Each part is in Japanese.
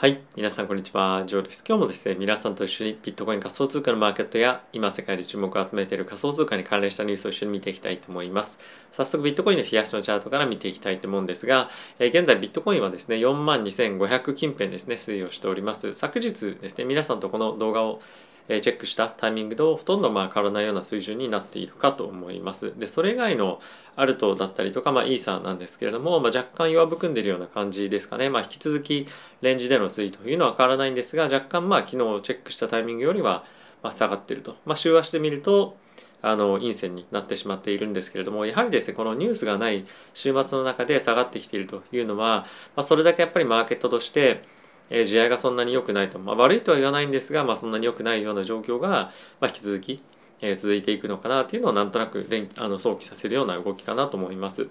はい、皆さんこんにちは、ジョーです。今日もですね、皆さんと一緒にビットコイン仮想通貨のマーケットや今世界で注目を集めている仮想通貨に関連したニュースを一緒に見ていきたいと思います。早速ビットコインの冷やしのチャートから見ていきたいと思うんですが、えー、現在ビットコインはですね、42,500近辺ですね、推移をしております。昨日ですね、皆さんとこの動画をチェックしたタイミングとほとんどまあ変わらないような水準になっているかと思います。でそれ以外のアルトだったりとか、まあ、イーサなんですけれども、まあ、若干弱含んでいるような感じですかね、まあ、引き続きレンジでの推移というのは変わらないんですが若干まあ昨日チェックしたタイミングよりはま下がってると、まあ、週足で見るとあの陰線になってしまっているんですけれどもやはりですねこのニュースがない週末の中で下がってきているというのは、まあ、それだけやっぱりマーケットとしてえー、試合がそんなに良くないと、まあ、悪いとは言わないんですが、まあ、そんなに良くないような状況が、まあ、引き続き、えー、続いていくのかなというのをなんとなく連あの想起させるような動きかなと思います。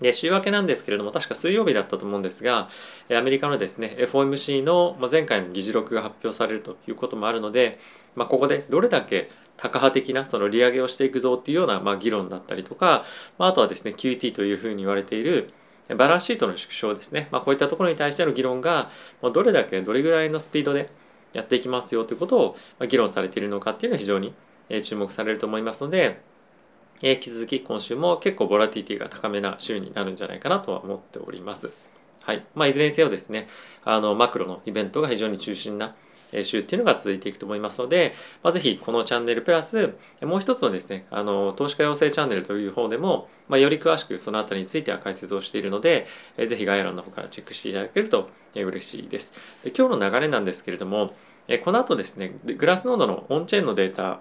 で週明けなんですけれども確か水曜日だったと思うんですがアメリカのですね FOMC の前回の議事録が発表されるということもあるので、まあ、ここでどれだけタカ派的なその利上げをしていくぞっていうようなま議論だったりとか、まあ、あとはですね QT というふうに言われているバランスシートの縮小ですね、まあ、こういったところに対しての議論がどれだけどれぐらいのスピードでやっていきますよということを議論されているのかっていうのは非常に注目されると思いますので引き続き今週も結構ボラティティが高めな週になるんじゃないかなとは思っております。はいまあ、いずれにせよですねあのマクロのイベントが非常に中心な週っていうのが続いていくと思いますので、まあ、ぜひこのチャンネルプラスもう一つのですねあの投資家養成チャンネルという方でも、まあ、より詳しくそのあたりについては解説をしているのでぜひ概要欄の方からチェックしていただけると嬉しいです。で今日の流れなんですけれどもこの後ですねグラスノードのオンチェーンのデータ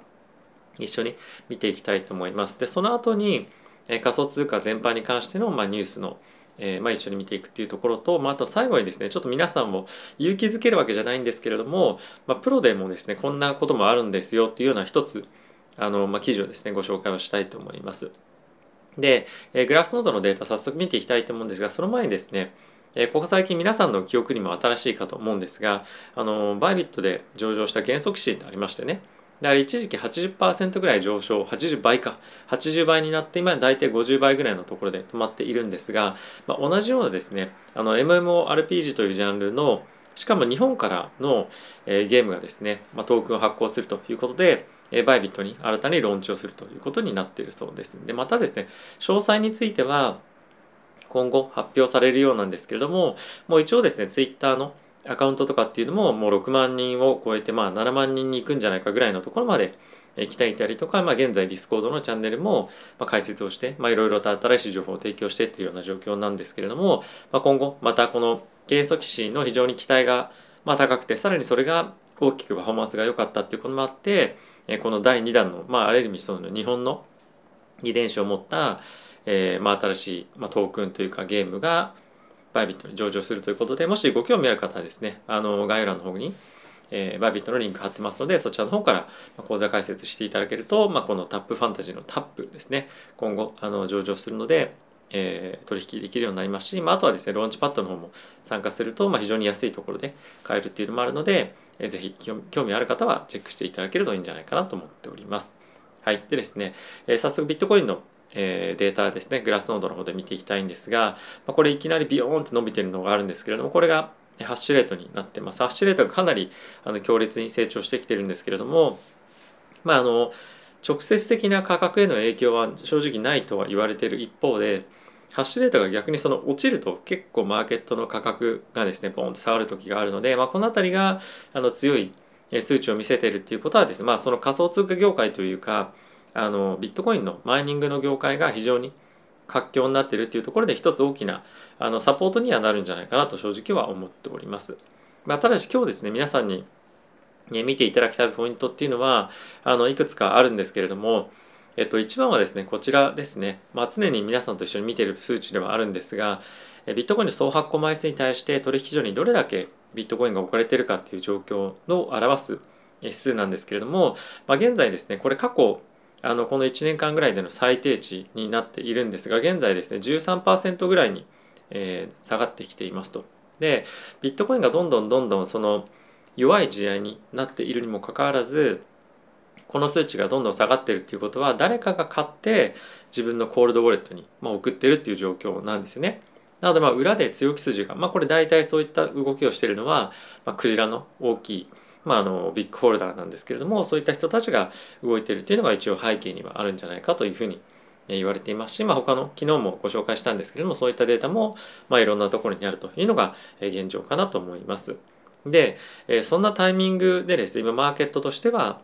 一緒に見ていきたいと思います。でその後に仮想通貨全般に関しての、まあ、ニュースのえー、まあ、一緒に見ていくっていうところと、まあ、あと最後にですねちょっと皆さんも勇気づけるわけじゃないんですけれども、まあ、プロでもですねこんなこともあるんですよっていうような一つあの、まあ、記事をですねご紹介をしたいと思います。で、えー、グラフノードのデータ早速見ていきたいと思うんですがその前にですねえここ最近皆さんの記憶にも新しいかと思うんですがあのバイビットで上場した減速シートありましてねだから一時期80%ぐらい上昇80倍か80倍になって今大体50倍ぐらいのところで止まっているんですが、まあ、同じようなですねあの MMORPG というジャンルのしかも日本からの、えー、ゲームがですね、まあ、トークンを発行するということで、えー、バイビットに新たにローンチをするということになっているそうです。でまたですね詳細については今後発表されるようなんですけれどももう一応ですねツイッターのアカウントとかっていうのももう6万人を超えてまあ7万人に行くんじゃないかぐらいのところまで来ていたりとか、まあ、現在ディスコードのチャンネルも開設をしていろいろと新しい情報を提供してっていうような状況なんですけれども、まあ、今後またこの計測士の非常に期待がまあ高くてさらにそれが大きくパフォーマンスが良かったっていうこともあってこの第2弾の、まあ、ある意味その日本の遺伝子を持った、えーまあ、新しい、まあ、トークンというかゲームがバイビットに上場するということでもしご興味ある方はですねあの概要欄の方に、えー、バイビットのリンク貼ってますのでそちらの方から講座解説していただけると、まあ、このタップファンタジーのタップですね今後あの上場するので、えー、取引できるようになりますし、まあ、あとはですねローンチパッドの方も参加すると、まあ、非常に安いところで買えるっていうのもあるので、えー、ぜひ興味ある方はチェックしていただけるといいんじゃないかなと思っております。はい。でですね、えー、早速ビットコインのえ、データですねグラスノードの方で見ていきたいんですが、ま、これいきなりビヨーンって伸びてるのがあるんですけれどもこれがハッシュレートになってます。ハッシュレートがかなりあの強烈に成長してきてるんですけれどもまああの直接的な価格への影響は正直ないとは言われている一方でハッシュレートが逆にその落ちると結構マーケットの価格がですねポンと下がる時があるので、まあ、この辺りがあの強い数値を見せているっていうことはですね、まあ、その仮想通貨業界というかあのビットコインのマイニングの業界が非常に活況になっているっていうところで一つ大きなあのサポートにはなるんじゃないかなと正直は思っております。まあ、ただし今日ですね皆さんに見ていただきたいポイントっていうのはあのいくつかあるんですけれども、えっと、一番はですねこちらですね、まあ、常に皆さんと一緒に見ている数値ではあるんですがビットコインの総発行枚数に対して取引所にどれだけビットコインが置かれているかっていう状況を表す指数なんですけれども、まあ、現在ですねこれ過去あのこの1年間ぐらいでの最低値になっているんですが現在ですね13%ぐらいに、えー、下がってきていますと。でビットコインがどんどんどんどんその弱い試合になっているにもかかわらずこの数値がどんどん下がってるっていうことは誰かが買って自分のコールドウォレットに、まあ、送ってるっていう状況なんですね。なのでまあ裏で強気筋が、まあ、これ大体そういった動きをしているのは、まあ、クジラの大きい、まあ、あのビッグホルダーなんですけれどもそういった人たちが動いているというのが一応背景にはあるんじゃないかというふうに言われていますし、まあ、他の昨日もご紹介したんですけれどもそういったデータも、まあ、いろんなところにあるというのが現状かなと思います。でそんなタイミングでですね今マーケットとしては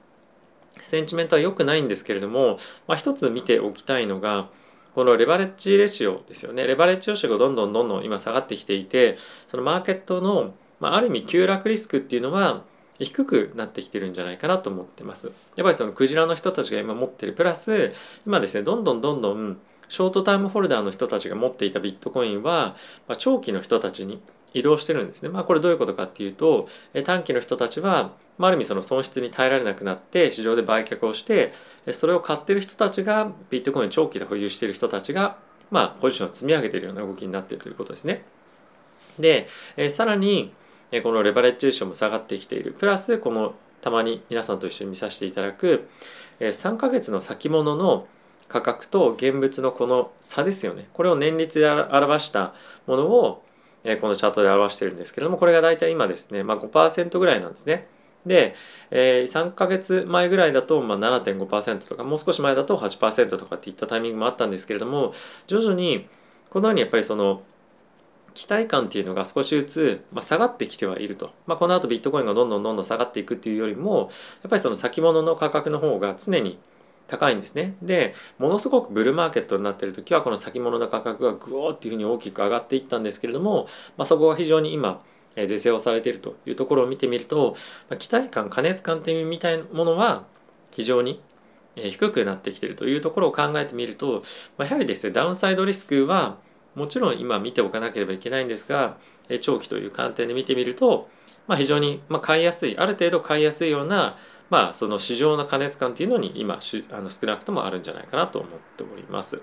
センチメントは良くないんですけれども、まあ、一つ見ておきたいのがこのレバレッジレシオですよねレバレッジレシオがどんどんどんどん今下がってきていてそのマーケットの、まあ、ある意味急落リスクっていうのは低くなってきてるんじゃないかなと思ってます。やっぱりそのクジラの人たちが今持ってるプラス今ですねどんどんどんどんショートタイムホルダーの人たちが持っていたビットコインは、まあ、長期の人たちに移動してるんですね。まあこれどういうことかっていうと短期の人たちは、まあ、ある意味その損失に耐えられなくなって市場で売却をしてそれを買ってる人たちがビットコイン長期で保有している人たちが、まあ、ポジションを積み上げているような動きになっているということですね。で、えさらにこのレバレッジレーションも下がってきているプラスこのたまに皆さんと一緒に見させていただく3ヶ月の先物の価格と現物のこの差ですよねこれを年率で表したものをえこのチャートで表してるんですけれどもこれが大体今ですね、まあ、5%ぐらいなんですね。で、えー、3ヶ月前ぐらいだと、まあ、7.5%とかもう少し前だと8%とかっていったタイミングもあったんですけれども徐々にこのようにやっぱりその期待感っていうのが少しずつ、まあ、下がってきてはいると、まあ、この後ビットコインがどんどんどんどん下がっていくっていうよりもやっぱりその先物の価格の方が常に高いんですね。でものすごくブルーマーケットになっている時はこの先物の価格がグオーっていうふうに大きく上がっていったんですけれども、まあ、そこが非常に今是正をされているというところを見てみると、まあ、期待感過熱感っていうみたいなものは非常に低くなってきているというところを考えてみると、まあ、やはりですねダウンサイドリスクはもちろん今見ておかなければいけないんですが長期という観点で見てみると、まあ、非常に買いやすいある程度買いやすいようなまあその市場の過熱感っていうのに今あの少なくともあるんじゃないかなと思っております。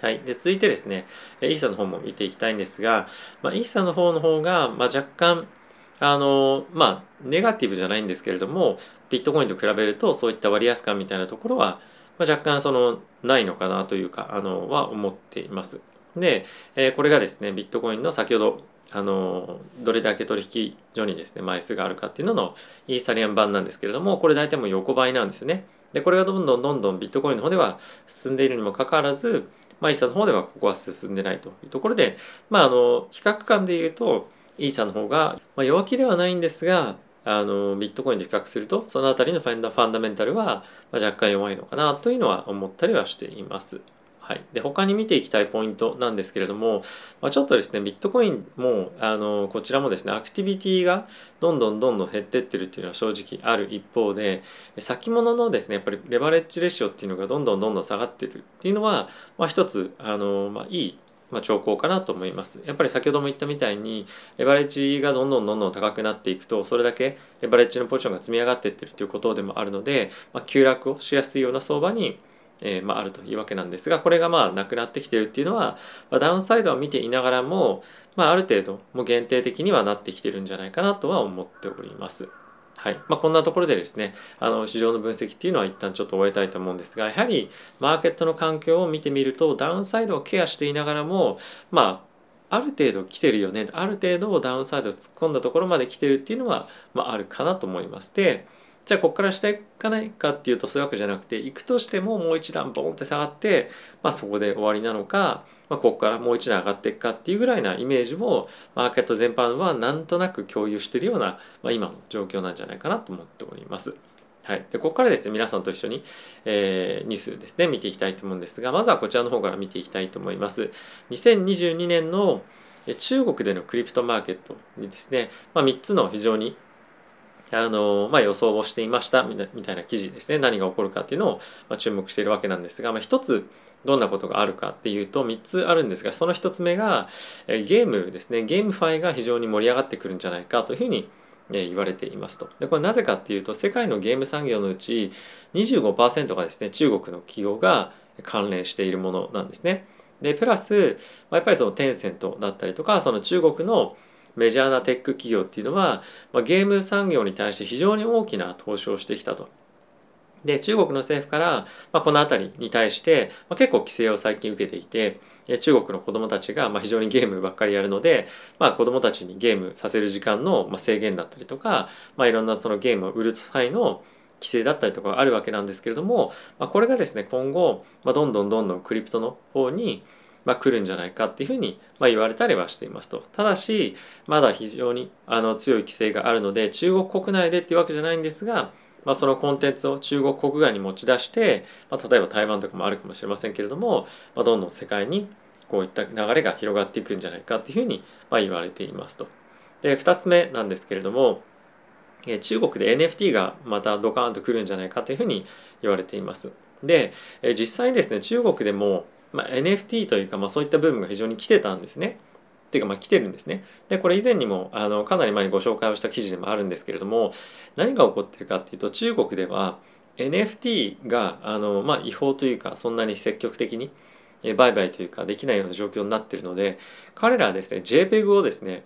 はい、で続いてですねイーサの方も見ていきたいんですが、まあ、イーサの方の方が、まあ、若干あのまあネガティブじゃないんですけれどもビットコインと比べるとそういった割安感みたいなところは、まあ、若干そのないのかなというかあのは思っています。で、えー、これがですねビットコインの先ほどあのどれだけ取引所にですね枚数があるかっていうののイーサリアン版なんですけれどもこれ大体もう横ばいなんですよね。でこれがどんどんどんどんビットコインの方では進んでいるにもかかわらず、まあ、イーサの方ではここは進んでないというところで、まあ、あの比較感で言うとイーサの方が、まあ、弱気ではないんですがあのビットコインで比較するとその辺りのファンダファンダメンタルは若干弱いのかなというのは思ったりはしています。はい、で他に見ていきたいポイントなんですけれども、まあ、ちょっとですねビットコインもあのこちらもですねアクティビティがどんどんどんどん減ってってるっていうのは正直ある一方で先物のですねやっぱりレバレッジレシオっていうのがどんどんどんどん下がってるっていうのは、まあ、一つあの、まあ、いいまあ、兆候かなと思います。やっぱり先ほども言ったみたいにレバレッジがどんどんどんどん高くなっていくとそれだけレバレッジのポジションが積み上がっていってるということでもあるので、まあ、急落をしやすいような相場にえー、まあ、あるというわけなんですがこれがまあなくなってきてるっていうのは、まあ、ダウンサイドを見ていながらも、まあ、ある程度もう限定的にはなってきてるんじゃないかなとは思っております。はいまあ、こんなところでですねあの市場の分析っていうのは一旦ちょっと終えたいと思うんですがやはりマーケットの環境を見てみるとダウンサイドをケアしていながらもまあある程度来てるよねある程度ダウンサイドを突っ込んだところまで来てるっていうのは、まあ、あるかなと思います。でじゃあここから下行かないかっていうとそういうわけじゃなくて行くとしてももう一段ボンって下がって、まあ、そこで終わりなのか、まあ、ここからもう一段上がっていくかっていうぐらいなイメージをマーケット全般はなんとなく共有しているような、まあ、今の状況なんじゃないかなと思っております。はい、でここからですね皆さんと一緒に、えー、ニュースですね見ていきたいと思うんですがまずはこちらの方から見ていきたいと思います。2022年の中国でのクリプトマーケットにですね、まあ、3つの非常にあのまあ、予想をしていましたみたいな記事ですね。何が起こるかっていうのを、ま、注目しているわけなんですが、まあ、一つどんなことがあるかっていうと3つあるんですがその1つ目がゲームですね。ゲームファイが非常に盛り上がってくるんじゃないかというふうに言われていますと。でこれなぜかっていうと世界のゲーム産業のうち25%がですね中国の企業が関連しているものなんですね。でプラスまやっぱりそのテンセントだったりとかその中国のメジャーなテック企業っていうのは、まあ、ゲーム産業に対して非常に大きな投資をしてきたと。で中国の政府から、まあ、この辺りに対して、まあ、結構規制を最近受けていて中国の子どもたちが、まあ、非常にゲームばっかりやるので、まあ、子どもたちにゲームさせる時間の、まあ、制限だったりとか、まあ、いろんなそのゲームを売る際の規制だったりとかあるわけなんですけれども、まあ、これがですね今後、まあ、どんどんどんどんクリプトの方に、まあ、来るんじゃないかっていうふうに、まあ、言われたりはしていますとただしまだ非常にあの強い規制があるので中国国内でっていうわけじゃないんですがまあ、そのコンテンツを中国国外に持ち出して、まあ、例えば台湾とかもあるかもしれませんけれども、まあ、どんどん世界にこういった流れが広がっていくんじゃないかっていうふうにまあ言われていますと。で2つ目なんですけれども中国で NFT がまたドカーンと来るんじゃないかというふうに言われています。で実際にですね中国でも、まあ、NFT というか、まあ、そういった部分が非常に来てたんですね。っていうかまあ来てるんですね。でこれ以前にもあのかなり前にご紹介をした記事でもあるんですけれども何が起こってるかっていうと中国では NFT があの、まあ、違法というかそんなに積極的に売買というかできないような状況になってるので彼らはですね JPEG をですね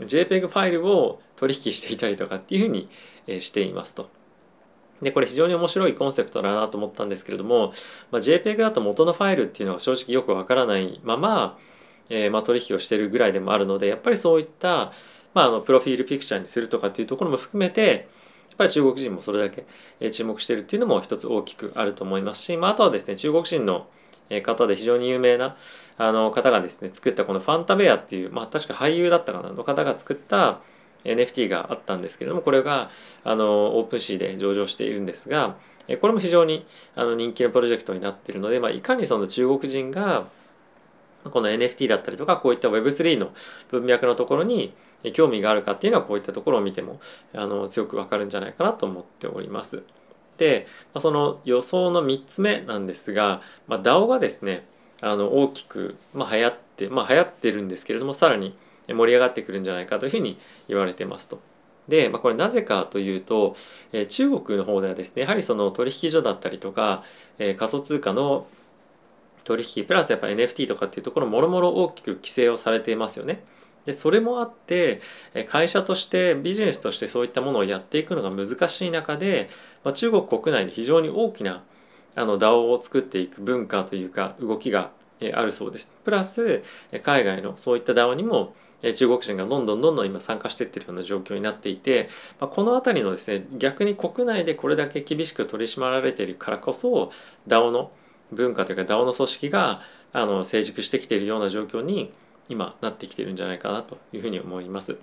JPEG ファイルを取引していたりとかっていうふうにしていますと。でこれ非常に面白いコンセプトだなと思ったんですけれども、まあ、JPEG だと元のファイルっていうのは正直よくわからないままえー、まあ、取引をしているぐらいでもあるのでやっぱりそういった、まあ、あのプロフィールピクチャーにするとかっていうところも含めてやっぱり中国人もそれだけ注目しているっていうのも一つ大きくあると思いますし、まあ、あとはですね中国人の方で非常に有名なあの方がですね作ったこのファンタベアっていう、まあ、確か俳優だったかなの方が作った NFT があったんですけれどもこれがあのオープンシーで上場しているんですがこれも非常にあの人気のプロジェクトになっているので、まあ、いかにその中国人がこの NFT だったりとかこういった Web3 の文脈のところに興味があるかっていうのはこういったところを見てもあの強くわかるんじゃないかなと思っております。でその予想の3つ目なんですが、まあ、DAO がですねあの大きく、まあ、流行ってまあ流行ってるんですけれどもさらに盛り上がってくるんじゃないかというふうに言われてますと。で、まあ、これなぜかというと、え中国の方ではですねやはりその取引所だったりとか、え仮想通貨の取引プラスやっぱ NFT とかっていうところもろもろ大きく規制をされていますよね。でそれもあって会社としてビジネスとしてそういったものをやっていくのが難しい中で、まあ、中国国内で非常に大きなあの DAO を作っていく文化というか動きがあるそうです。プラス海外のそういった DAO にも中国人がどんどんどんどん今参加していってるような状況になっていて、まあ、この辺りのですね逆に国内でこれだけ厳しく取り締まられているからこそ DAO の文化というか DAO の組織があの成熟してきているような状況に今なってきているんじゃないかなというふうに思います。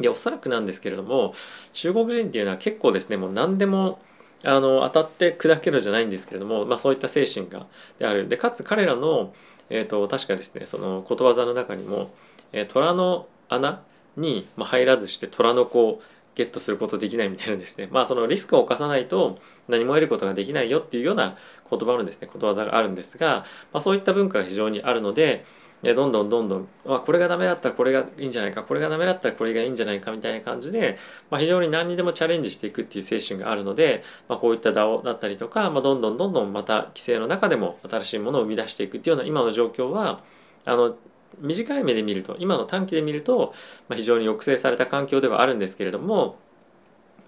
でおそらくなんですけれども中国人っていうのは結構ですねもう何でもあの当たって砕けるじゃないんですけれども、まあ、そういった精神がであるでかつ彼らの、えーと、確かですねそのことわざの中にも、え、虎の穴に入らずして虎の子をゲットすることできないみたいなですね。まあそのリスクを犯さないと何も得ることができないよっていうような言葉のですねことわざがあるんですが、まあ、そういった文化が非常にあるのでどんどんどんどん、まあ、これがダメだったらこれがいいんじゃないかこれがダメだったらこれがいいんじゃないかみたいな感じで、まあ、非常に何にでもチャレンジしていくっていう精神があるので、まあ、こういった DAO だったりとか、まあ、どんどんどんどんまた規制の中でも新しいものを生み出していくっていうような今の状況はあの短い目で見ると今の短期で見ると、まあ、非常に抑制された環境ではあるんですけれども、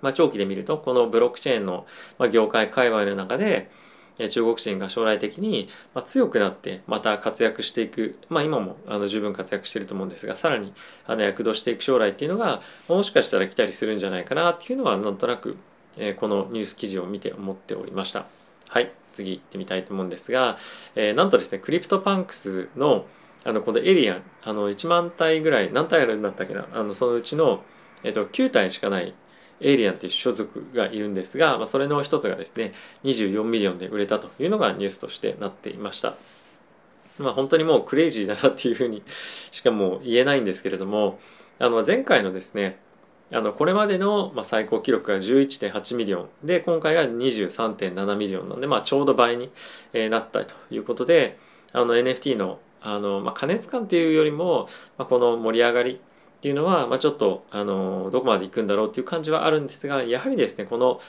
まあ、長期で見るとこのブロックチェーンの業界界隈の中で中国人が将来的に強くなってまた活躍していく、まあ、今もあの十分活躍してると思うんですがさらにあの躍動していく将来っていうのがもしかしたら来たりするんじゃないかなっていうのはなんとなくこのニュース記事を見て思っておりました。はい次行ってみたいと思うんですが、えー、なんとですね CryptoPunks のあのこのエイリアンあの1万体ぐらい何体あるんだったっけな？あのそのうちの、えー、と9体しかないエイリアンっていう種族がいるんですが、まあ、それの一つがですね24 million で売れたというのがニュースとしてなっていました。まあ、本当にもうクレイジーだなっていうふうにしか言えないんですけれどもあの前回のですねあのこれまでの最高記録が11.8 million で今回が23.7 million なので、まあ、ちょうど倍になったということであの NFT のあの、まあ、過熱感っていうよりも、まあ、この盛り上がりっていうのは、まあ、ちょっとあのどこまで行くんだろうっていう感じはあるんですがやはりですねこの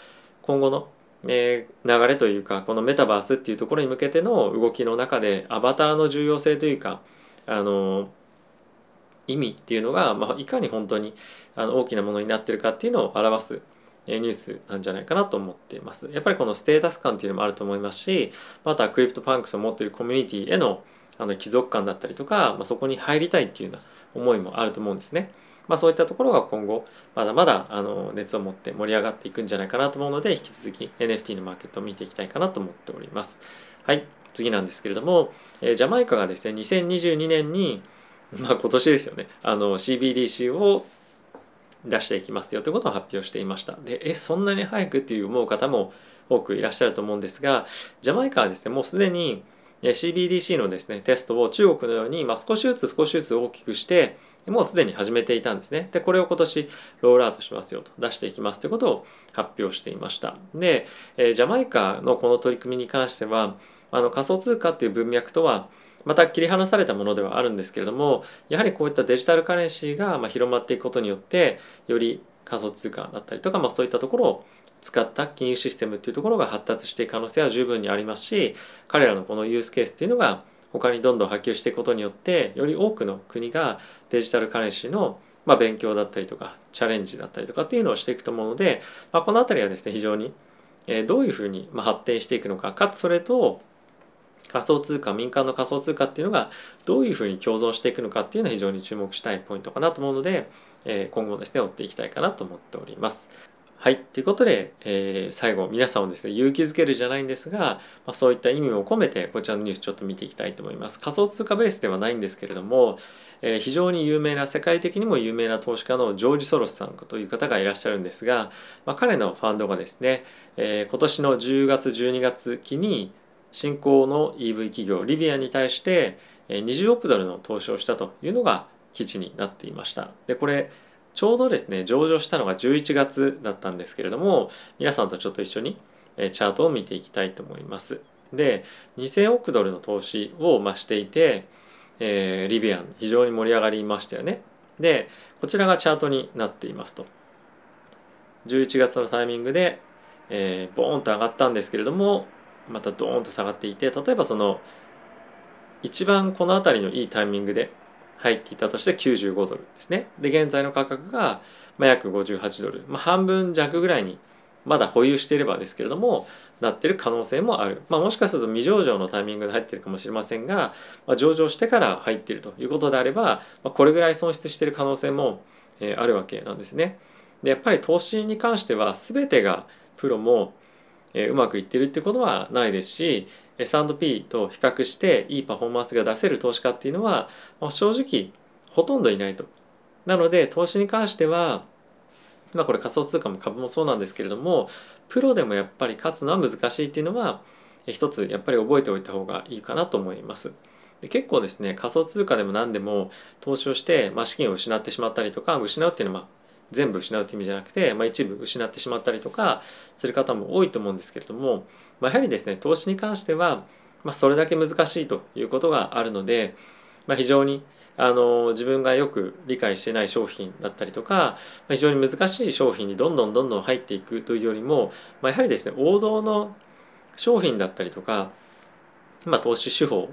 今後の、えー、流れというかこのメタバースっていうところに向けての動きの中でアバターの重要性というかあの意味っていうのが、まあ、いかに本当にあの大きなものになってるかっていうのを表すニュースなんじゃないかなと思っています。やっぱりこのステータス感っていうのもあると思いますしまた CryptoPunks を持っているコミュニティへのあの帰属感だったりとか、まあ、そこに入りたいっていうような思いもあると思うんですね。まあ、そういったところが今後まだまだあの熱を持って盛り上がっていくんじゃないかなと思うので引き続き NFT のマーケットを見ていきたいかなと思っております。はい、次なんですけれども、えー、ジャマイカがですね2022年にまあ今年ですよねあの CBDC を出していきますよということを発表していましたでえそんなに早くっていう思う方も多くいらっしゃると思うんですがジャマイカはですねもうすでに CBDC のですねテストを中国のように、まあ、少しずつ少しずつ大きくしてもうすでに始めていたんですね。で、これを今年ロールアウトしますよと出していきますということを発表していました。で、えジャマイカのこの取り組みに関しては、あの仮想通貨っていう文脈とはまた切り離されたものではあるんですけれどもやはりこういったデジタルカレンシーがま広まっていくことによってより仮想通貨だったりとか、まあ、そういったところを使った金融システムっていうところが発達していく可能性は十分にありますし彼らのこのユースケースっていうのが他にどんどん波及していくことによってより多くの国がデジタルカレンシーのまあ勉強だったりとかチャレンジだったりとかっていうのをしていくと思うので、まあ、この辺りはですね非常にどういうふうに発展していくのかかつそれと仮想通貨民間の仮想通貨っていうのがどういうふうに共存していくのかっていうのは非常に注目したいポイントかなと思うので、今後ですね追っていきたいかなと思っております。はい。ということで、えー、最後、皆さんをですね、勇気づけるじゃないんですが、まあ、そういった意味を込めて、こちらのニュースちょっと見ていきたいと思います。仮想通貨ベースではないんですけれども、えー、非常に有名な、世界的にも有名な投資家のジョージ・ソロスさんという方がいらっしゃるんですが、まあ、彼のファンドがですね、えー、今年の10月、12月期に、新興の EV 企業リビアに対して20億ドルの投資をしたというのが記事になっていました。でこれちょうどですね上場したのが11月だったんですけれども皆さんとちょっと一緒にチャートを見ていきたいと思います。で2000億ドルの投資を増していて、えー、リビアン非常に盛り上がりましたよね。でこちらがチャートになっていますと。11月のタイミングで、えー、ボーンと上がったんですけれどもまたドーンと下がっていて例えばその一番この辺りのいいタイミングで入っていたとして95ドルですね。で現在の価格がま約58ドル、まあ、半分弱ぐらいにまだ保有していればですけれどもなってる可能性もある、まあ、もしかすると未上場のタイミングで入ってるかもしれませんが、まあ、上場してから入ってるということであれば、ま、これぐらい損失してる可能性も、え、あるわけなんですね。でやっぱり投資に関しては全てがプロもえうまくいってるってことはないですし S&P と比較していいパフォーマンスが出せる投資家っていうのは、まあ、正直ほとんどいないと。なので投資に関してはまあこれ仮想通貨も株もそうなんですけれどもプロでもやっぱり勝つのは難しいっていうのは一つやっぱり覚えておいた方がいいかなと思います。で結構ですね仮想通貨でも何でも投資をして、まあ、資金を失ってしまったりとか失うっていうのは全部失うって意味じゃなくて、まあ、一部失ってしまったりとかする方も多いと思うんですけれども、まあ、やはりですね投資に関しては、まあ、それだけ難しいということがあるので、まあ、非常にあの自分がよく理解してない商品だったりとか、まあ、非常に難しい商品にどんどんどんどん入っていくというよりも、まあ、やはりですね王道の商品だったりとか、まあ、投資手法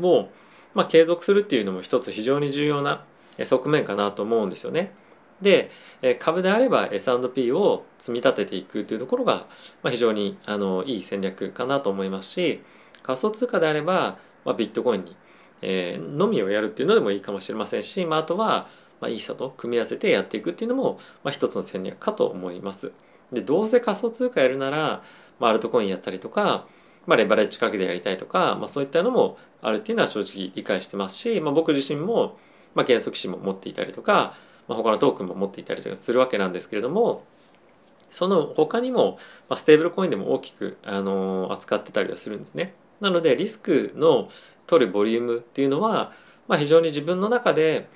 を、まあ、継続するっていうのも一つ非常に重要な側面かなと思うんですよね。で株であれば S&P を積み立てていくというところが非常にあのいい戦略かなと思いますし仮想通貨であれば、まあ、ビットコインに、えー、のみをやるっていうのでもいいかもしれませんし、まあ、あとは、まあ、イーサと組み合わせてやっていくっていうのも、まあ、一つの戦略かと思います。でどうせ仮想通貨やるなら、まあ、アルトコインやったりとか、まあ、レバレッジかけてやりたいとか、まあ、そういったのもあるっていうのは正直理解してますし、まあ、僕自身も、まあ、原則紙も持っていたりとかまあ、他のトークンも持っていたりとかするわけなんですけれどもその他にも、まあ、ステーブルコインでも大きく、あの扱ってたりはするんですね。なのでリスクの取るボリュームっていうのは、まあ、非常に自分の中で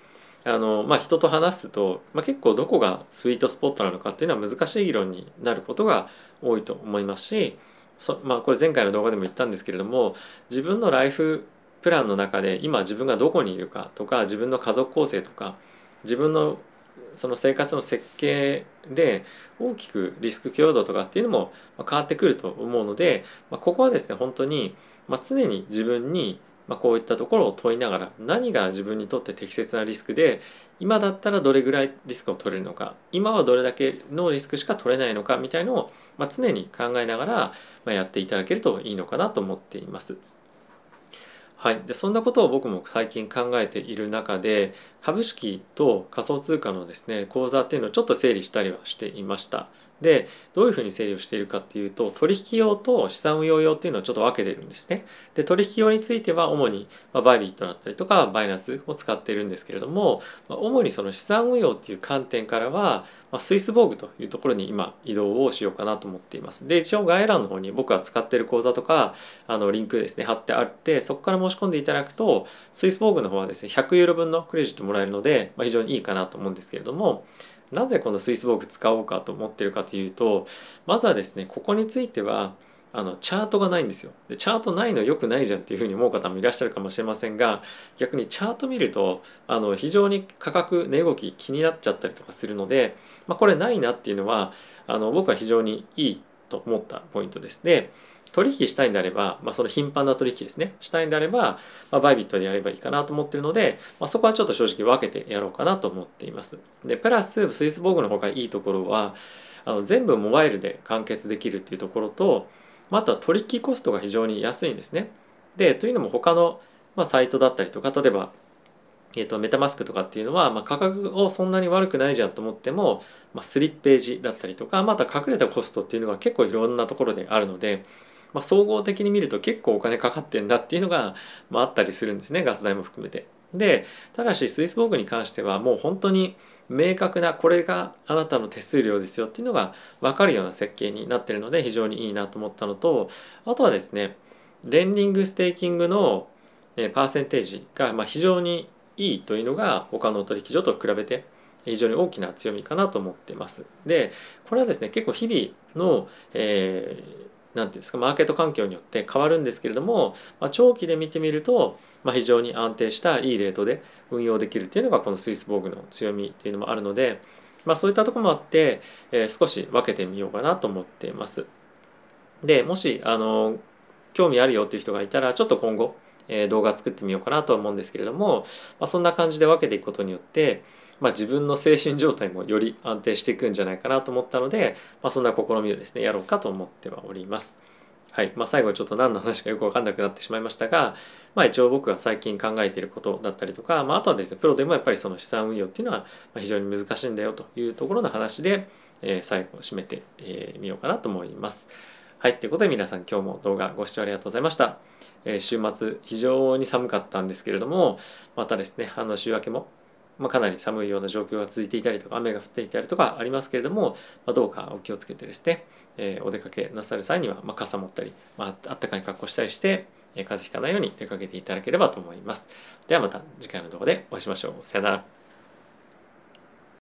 あの、まあ、人と話すと、まあ、結構どこがスイートスポットなのかっていうのは難しい議論になることが多いと思いますしそ、まあ、これ前回の動画でも言ったんですけれども自分のライフプランの中で今自分がどこにいるかとか自分の家族構成とか自分のその生活の設計で大きくリスク許容度とかっていうのも変わってくると思うので、まあ、ここはですね本当に、まあ、常に自分にま、こういったところを問いながら何が自分にとって適切なリスクで今だったらどれぐらいリスクを取れるのか今はどれだけのリスクしか取れないのかみたいのを、ま、常に考えながら、ま、やっていただけるといいのかなと思っています。はい、でそんなことを僕も最近考えている中で株式と仮想通貨のですね口座っていうのをちょっと整理したりはしていました。でどういうふうに整理をしているかっていうと取引用と資産運用用っていうのをちょっと分けてるんですね。で取引用については主に、まあ、バイビットだったりとかバイナスを使っているんですけれども、まあ、主にその資産運用っていう観点からは、まあ、スイスボーグというところに今移動をしようかなと思っています。で一応概要欄の方に僕が使っている口座とかあのリンクですね貼ってあってそこから申し込んでいただくとスイスボーグの方はですね100ユーロ分のクレジットもらえるので、まあ、非常にいいかなと思うんですけれどもなぜこのスイスボーグ使おうかと思ってるかというとまずはですねここについてはあのチャートがないんですよ。でチャートないのよくないじゃんっていうふうに思う方もいらっしゃるかもしれませんが逆にチャート見るとあの非常に価格値動き気になっちゃったりとかするので、まあ、これないなっていうのはあの僕は非常にいいと思ったポイントです。で取引したいんであれば、まあ、その頻繁な取引ですね。したいんであれば、まあ、バイビットでやればいいかなと思ってるので、まあ、そこはちょっと正直分けてやろうかなと思っています。でプラススイスボーグの方がいいところはあの全部モバイルで完結できるっていうところとあとは取引コストが非常に安いんですね。でというのも他の、まあ、サイトだったりとか例えばえーと、メタマスクとかっていうのは、まあ、価格をそんなに悪くないじゃんと思っても、まあ、スリッページだったりとかまた隠れたコストっていうのが結構いろんなところであるので、まあ、総合的に見ると結構お金かかってんだっていうのが、まあ、あったりするんですねガス代も含めて。でただしスイスボーグに関してはもう本当に明確なこれがあなたの手数料ですよっていうのが分かるような設計になってるので非常にいいなと思ったのとあとはですねレンディングステーキングのパーセンテージがま非常にいいというのが他の取引所と比べて非常に大きな強みかなと思ってます。でこれはですね結構日々の、えー何て言うんですかマーケット環境によって変わるんですけれども、まあ、長期で見てみると、まあ、非常に安定したいいレートで運用できるっていうのがこのスイスボーグの強みっていうのもあるので、まあ、そういったとこもあって、えー、少し分けてみようかなと思っています。でもしあの興味あるよっていう人がいたらちょっと今後、えー、動画作ってみようかなと思うんですけれども、まあ、そんな感じで分けていくことによってまあ、自分の精神状態もより安定していくんじゃないかなと思ったので、まあ、そんな試みをですねやろうかと思ってはおります。はいまあ、最後ちょっと何の話かよく分かんなくなってしまいましたが、まあ、一応僕が最近考えていることだったりとか、まあ、あとはですねプロでもやっぱりその資産運用っていうのは非常に難しいんだよというところの話で、えー、最後締めてみ、えー、ようかなと思います。はい、ということで皆さん今日も動画ご視聴ありがとうございました。えー、週末非常に寒かったんですけれどもまたですねあの週明けもまあ、かなり寒いような状況が続いていたりとか雨が降っていたりとかありますけれども、まあ、どうかお気をつけてですね、えー、お出かけなさる際には、まあ、傘持ったり、まあったかい格好したりして、えー、風邪ひかないように出かけていただければと思います。ではまた次回の動画でお会いしましょう。さよなら。